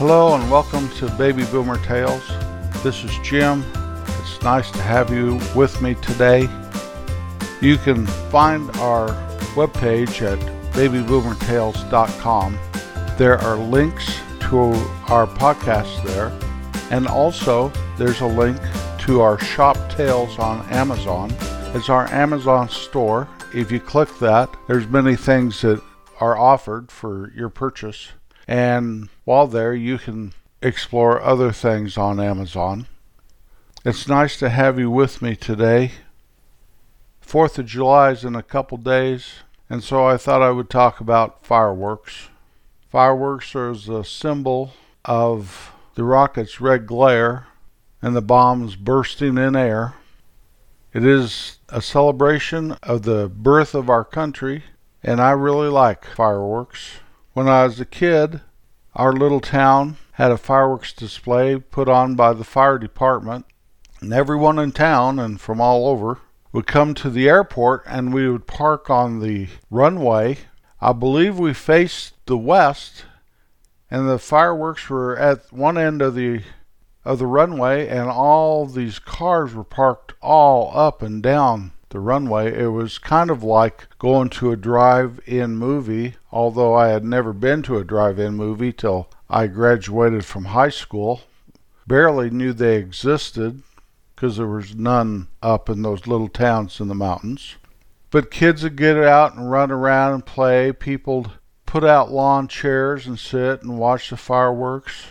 Hello and welcome to Baby Boomer Tales. This is Jim. It's nice to have you with me today. You can find our webpage at babyboomertales.com. There are links to our podcast there, and also there's a link to our shop tales on Amazon. It's our Amazon store. If you click that, there's many things that are offered for your purchase. And while there, you can explore other things on Amazon. It's nice to have you with me today. Fourth of July is in a couple days, and so I thought I would talk about fireworks. Fireworks are a symbol of the rocket's red glare and the bombs bursting in air. It is a celebration of the birth of our country, and I really like fireworks. When I was a kid, our little town had a fireworks display put on by the fire department, and everyone in town and from all over would come to the airport and we would park on the runway. I believe we faced the west, and the fireworks were at one end of the of the runway, and all these cars were parked all up and down the runway. It was kind of like going to a drive in movie, although I had never been to a drive in movie till I graduated from high school. Barely knew they existed because there was none up in those little towns in the mountains. But kids would get out and run around and play. People would put out lawn chairs and sit and watch the fireworks.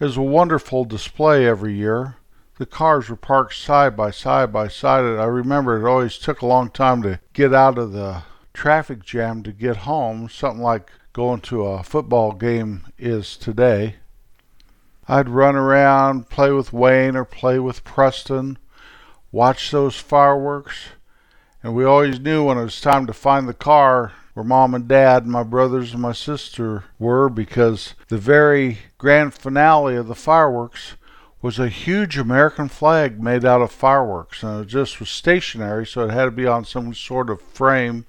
It was a wonderful display every year the cars were parked side by side by side. And I remember it always took a long time to get out of the traffic jam to get home, something like going to a football game is today. I'd run around, play with Wayne or play with Preston, watch those fireworks, and we always knew when it was time to find the car where mom and dad and my brothers and my sister were because the very grand finale of the fireworks was a huge American flag made out of fireworks, and it just was stationary, so it had to be on some sort of frame.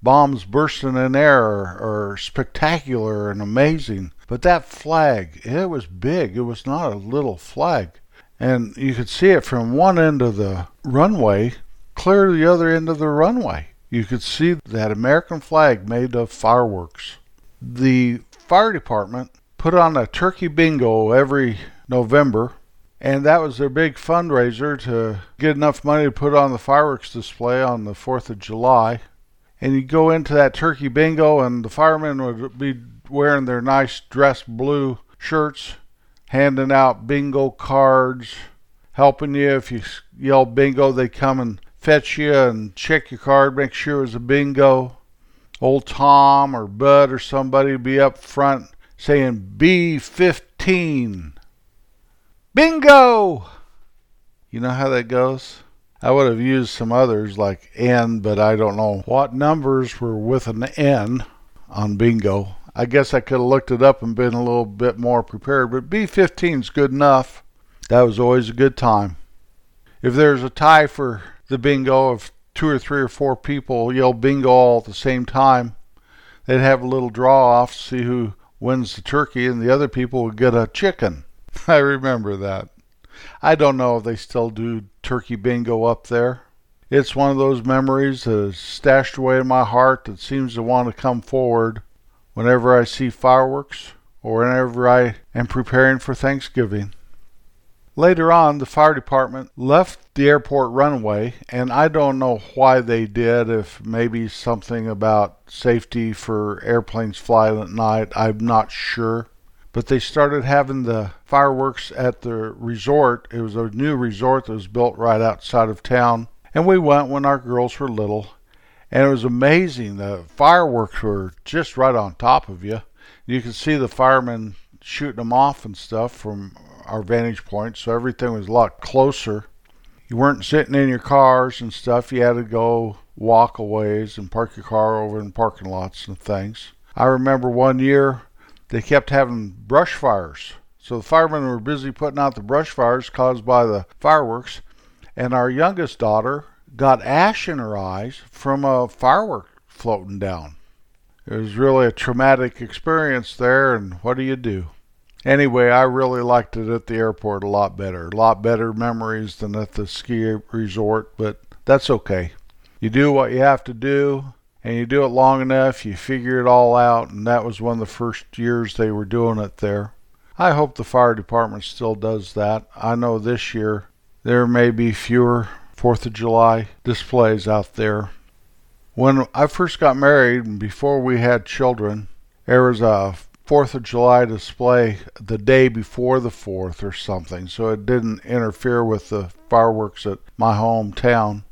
Bombs bursting in air are spectacular and amazing, but that flag, it was big. It was not a little flag. And you could see it from one end of the runway clear to the other end of the runway. You could see that American flag made of fireworks. The fire department put on a turkey bingo every November, and that was their big fundraiser to get enough money to put on the fireworks display on the 4th of July. And you go into that turkey bingo, and the firemen would be wearing their nice dress blue shirts, handing out bingo cards, helping you. If you yell bingo, they come and fetch you and check your card, make sure it was a bingo. Old Tom or Bud or somebody would be up front saying B15 Bingo! You know how that goes? I would have used some others like N, but I don't know what numbers were with an N on bingo. I guess I could have looked it up and been a little bit more prepared, but B15 is good enough. That was always a good time. If there's a tie for the bingo, if two or three or four people yell bingo all at the same time, they'd have a little draw off to see who wins the turkey, and the other people would get a chicken. I remember that. I don't know if they still do turkey bingo up there. It's one of those memories that is stashed away in my heart that seems to want to come forward whenever I see fireworks or whenever I am preparing for Thanksgiving. Later on, the fire department left the airport runway, and I don't know why they did, if maybe something about safety for airplanes flying at night, I'm not sure but they started having the fireworks at the resort. It was a new resort that was built right outside of town. And we went when our girls were little. And it was amazing. The fireworks were just right on top of you. You could see the firemen shooting them off and stuff from our vantage point. So everything was a lot closer. You weren't sitting in your cars and stuff. You had to go walk a ways and park your car over in parking lots and things. I remember one year they kept having brush fires. So the firemen were busy putting out the brush fires caused by the fireworks, and our youngest daughter got ash in her eyes from a firework floating down. It was really a traumatic experience there, and what do you do? Anyway, I really liked it at the airport a lot better. A lot better memories than at the ski resort, but that's okay. You do what you have to do, and you do it long enough, you figure it all out, and that was one of the first years they were doing it there. I hope the fire department still does that. I know this year there may be fewer Fourth of July displays out there. When I first got married and before we had children, there was a Fourth of July display the day before the Fourth or something, so it didn't interfere with the fireworks at my hometown.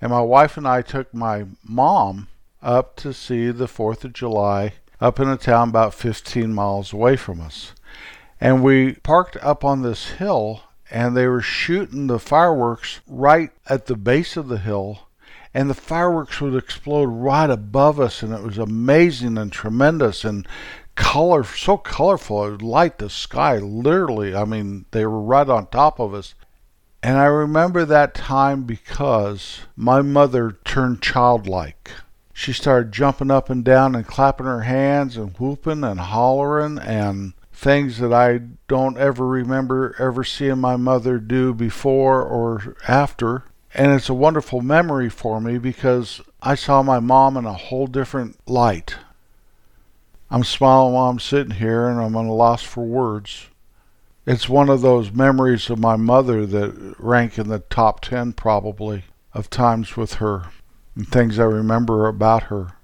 And my wife and I took my mom up to see the Fourth of July up in a town about 15 miles away from us. And we parked up on this hill and they were shooting the fireworks right at the base of the hill and the fireworks would explode right above us and it was amazing and tremendous and color so colorful. It would light the sky literally. I mean they were right on top of us. And i remember that time because my mother turned childlike she started jumping up and down and clapping her hands and whooping and hollering and things that I don't ever remember ever seeing my mother do before or after. And it's a wonderful memory for me because I saw my mom in a whole different light. I'm smiling while I'm sitting here and I'm at a loss for words. It's one of those memories of my mother that rank in the top 10 probably of times with her and things I remember about her.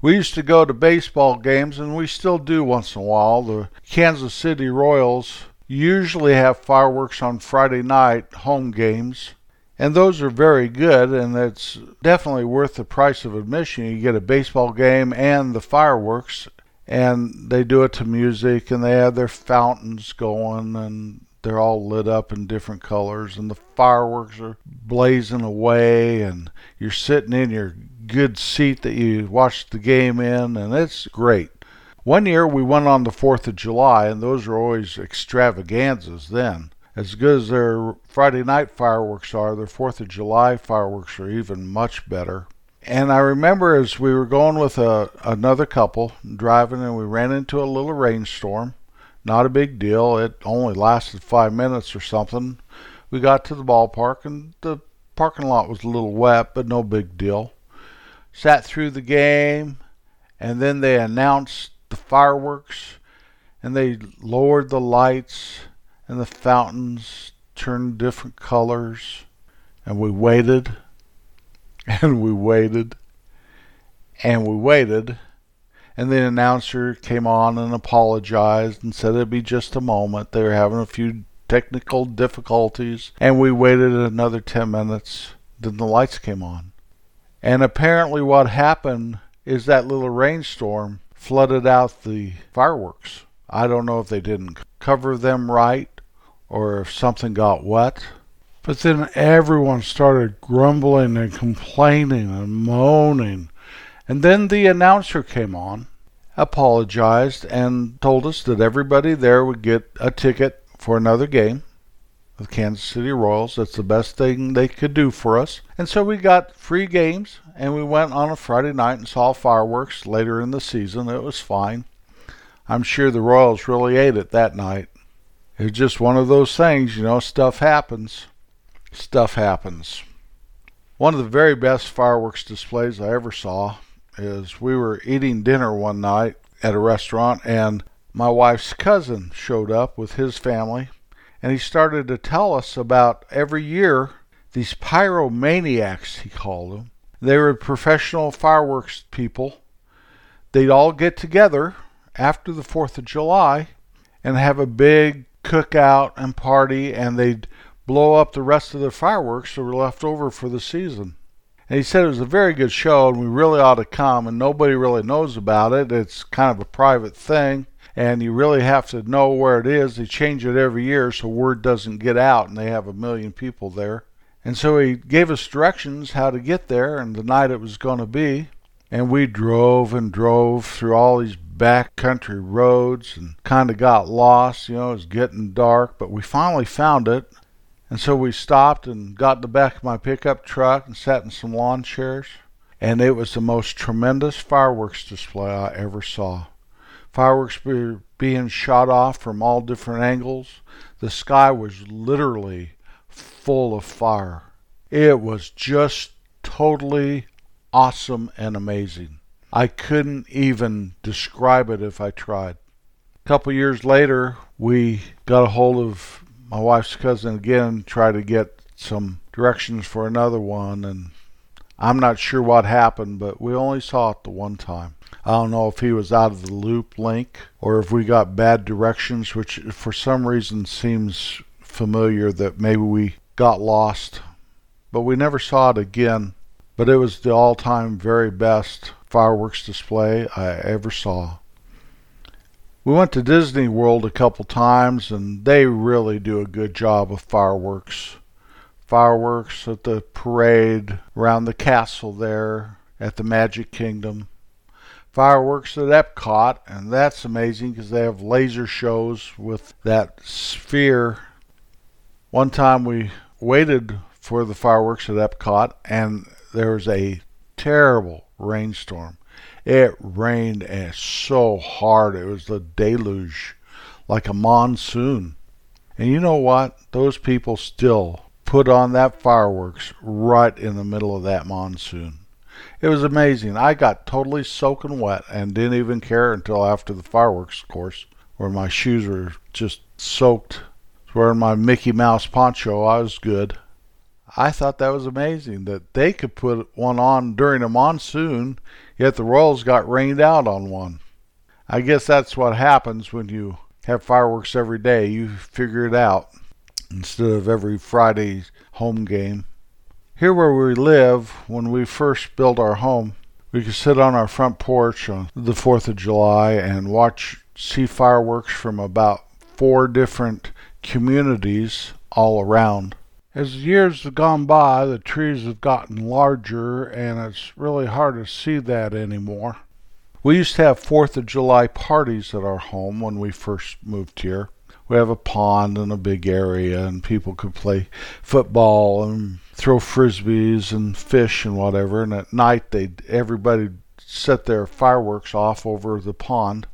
We used to go to baseball games, and we still do once in a while. The Kansas City Royals usually have fireworks on Friday night home games, and those are very good, and it's definitely worth the price of admission. You get a baseball game and the fireworks, and they do it to music, and they have their fountains going, and they're all lit up in different colors, and the fireworks are blazing away, and you're sitting in your good seat that you watch the game in, and it's great. One year we went on the 4th of July, and those are always extravaganzas then. As good as their Friday night fireworks are, their 4th of July fireworks are even much better. And I remember as we were going with a, another couple driving, and we ran into a little rainstorm. Not a big deal. It only lasted five minutes or something. We got to the ballpark, and the parking lot was a little wet, but no big deal sat through the game, and then they announced the fireworks, and they lowered the lights, and the fountains turned different colors, and we waited, and we waited, and we waited. And the announcer came on and apologized and said it'd be just a moment. They were having a few technical difficulties, and we waited another 10 minutes. Then the lights came on. And apparently, what happened is that little rainstorm flooded out the fireworks. I don't know if they didn't cover them right or if something got wet. But then everyone started grumbling and complaining and moaning. And then the announcer came on, apologized, and told us that everybody there would get a ticket for another game the Kansas City Royals. That's the best thing they could do for us. And so we got free games, and we went on a Friday night and saw fireworks later in the season. It was fine. I'm sure the Royals really ate it that night. It was just one of those things, you know, stuff happens. Stuff happens. One of the very best fireworks displays I ever saw is we were eating dinner one night at a restaurant, and my wife's cousin showed up with his family and he started to tell us about every year these pyromaniacs, he called them. They were professional fireworks people. They'd all get together after the 4th of July and have a big cookout and party, and they'd blow up the rest of the fireworks that were left over for the season. And he said it was a very good show, and we really ought to come, and nobody really knows about it. It's kind of a private thing and you really have to know where it is. They change it every year so word doesn't get out, and they have a million people there. And so he gave us directions how to get there and the night it was going to be. And we drove and drove through all these back country roads and kind of got lost. You know, it was getting dark, but we finally found it. And so we stopped and got in the back of my pickup truck and sat in some lawn chairs. And it was the most tremendous fireworks display I ever saw Fireworks were being shot off from all different angles. The sky was literally full of fire. It was just totally awesome and amazing. I couldn't even describe it if I tried. A couple years later, we got a hold of my wife's cousin again, tried to get some directions for another one, and I'm not sure what happened, but we only saw it the one time. I don't know if he was out of the loop link or if we got bad directions, which for some reason seems familiar that maybe we got lost. But we never saw it again. But it was the all time very best fireworks display I ever saw. We went to Disney World a couple times and they really do a good job of fireworks. Fireworks at the parade around the castle there at the Magic Kingdom fireworks at Epcot, and that's amazing because they have laser shows with that sphere. One time we waited for the fireworks at Epcot, and there was a terrible rainstorm. It rained and so hard, it was a deluge, like a monsoon. And you know what? Those people still put on that fireworks right in the middle of that monsoon. It was amazing. I got totally soaking wet and didn't even care until after the fireworks, of course, where my shoes were just soaked. Wearing my Mickey Mouse poncho, I was good. I thought that was amazing that they could put one on during a monsoon, yet the Royals got rained out on one. I guess that's what happens when you have fireworks every day. You figure it out instead of every Friday home game. Here where we live, when we first built our home, we could sit on our front porch on the 4th of July and watch, see fireworks from about four different communities all around. As the years have gone by, the trees have gotten larger and it's really hard to see that anymore. We used to have 4th of July parties at our home when we first moved here we have a pond and a big area, and people could play football and throw frisbees and fish and whatever. And at night, they everybody set their fireworks off over the pond.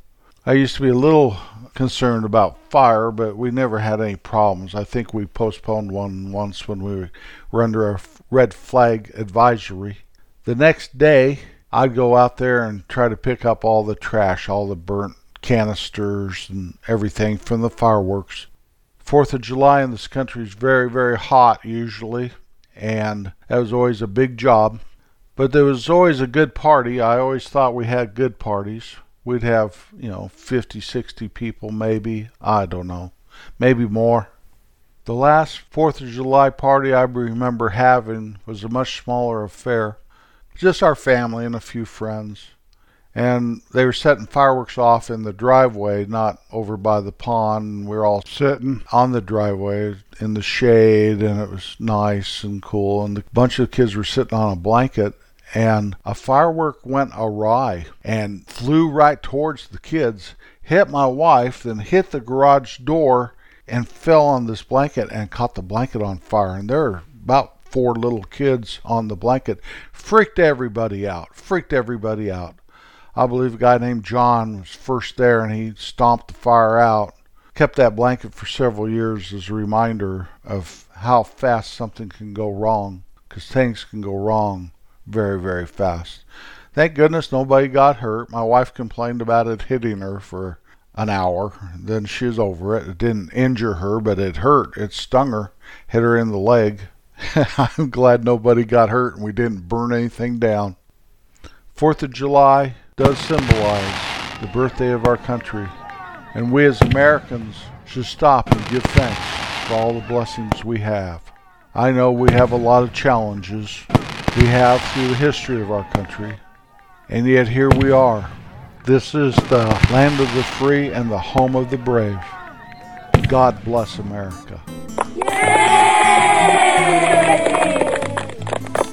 I used to be a little concerned about fire, but we never had any problems. I think we postponed one once when we were under a red flag advisory. The next day, I'd go out there and try to pick up all the trash, all the burnt canisters and everything from the fireworks. Fourth of July in this country is very, very hot usually, and that was always a big job. But there was always a good party. I always thought we had good parties. We'd have, you know, 50, 60 people maybe. I don't know. Maybe more. The last Fourth of July party I remember having was a much smaller affair. Just our family and a few friends and they were setting fireworks off in the driveway, not over by the pond. We were all sitting on the driveway in the shade, and it was nice and cool. And a bunch of kids were sitting on a blanket, and a firework went awry and flew right towards the kids, hit my wife, then hit the garage door, and fell on this blanket and caught the blanket on fire. And there were about four little kids on the blanket. Freaked everybody out. Freaked everybody out. I believe a guy named John was first there and he stomped the fire out. Kept that blanket for several years as a reminder of how fast something can go wrong, because things can go wrong very, very fast. Thank goodness nobody got hurt. My wife complained about it hitting her for an hour. Then she was over it. It didn't injure her, but it hurt. It stung her, hit her in the leg. I'm glad nobody got hurt and we didn't burn anything down. Fourth of July, does symbolize the birthday of our country, and we as Americans should stop and give thanks for all the blessings we have. I know we have a lot of challenges we have through the history of our country, and yet here we are. This is the land of the free and the home of the brave. God bless America.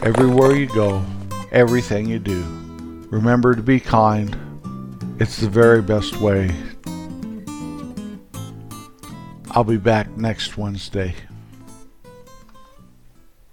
Everywhere you go, everything you do Remember to be kind. It's the very best way. I'll be back next Wednesday.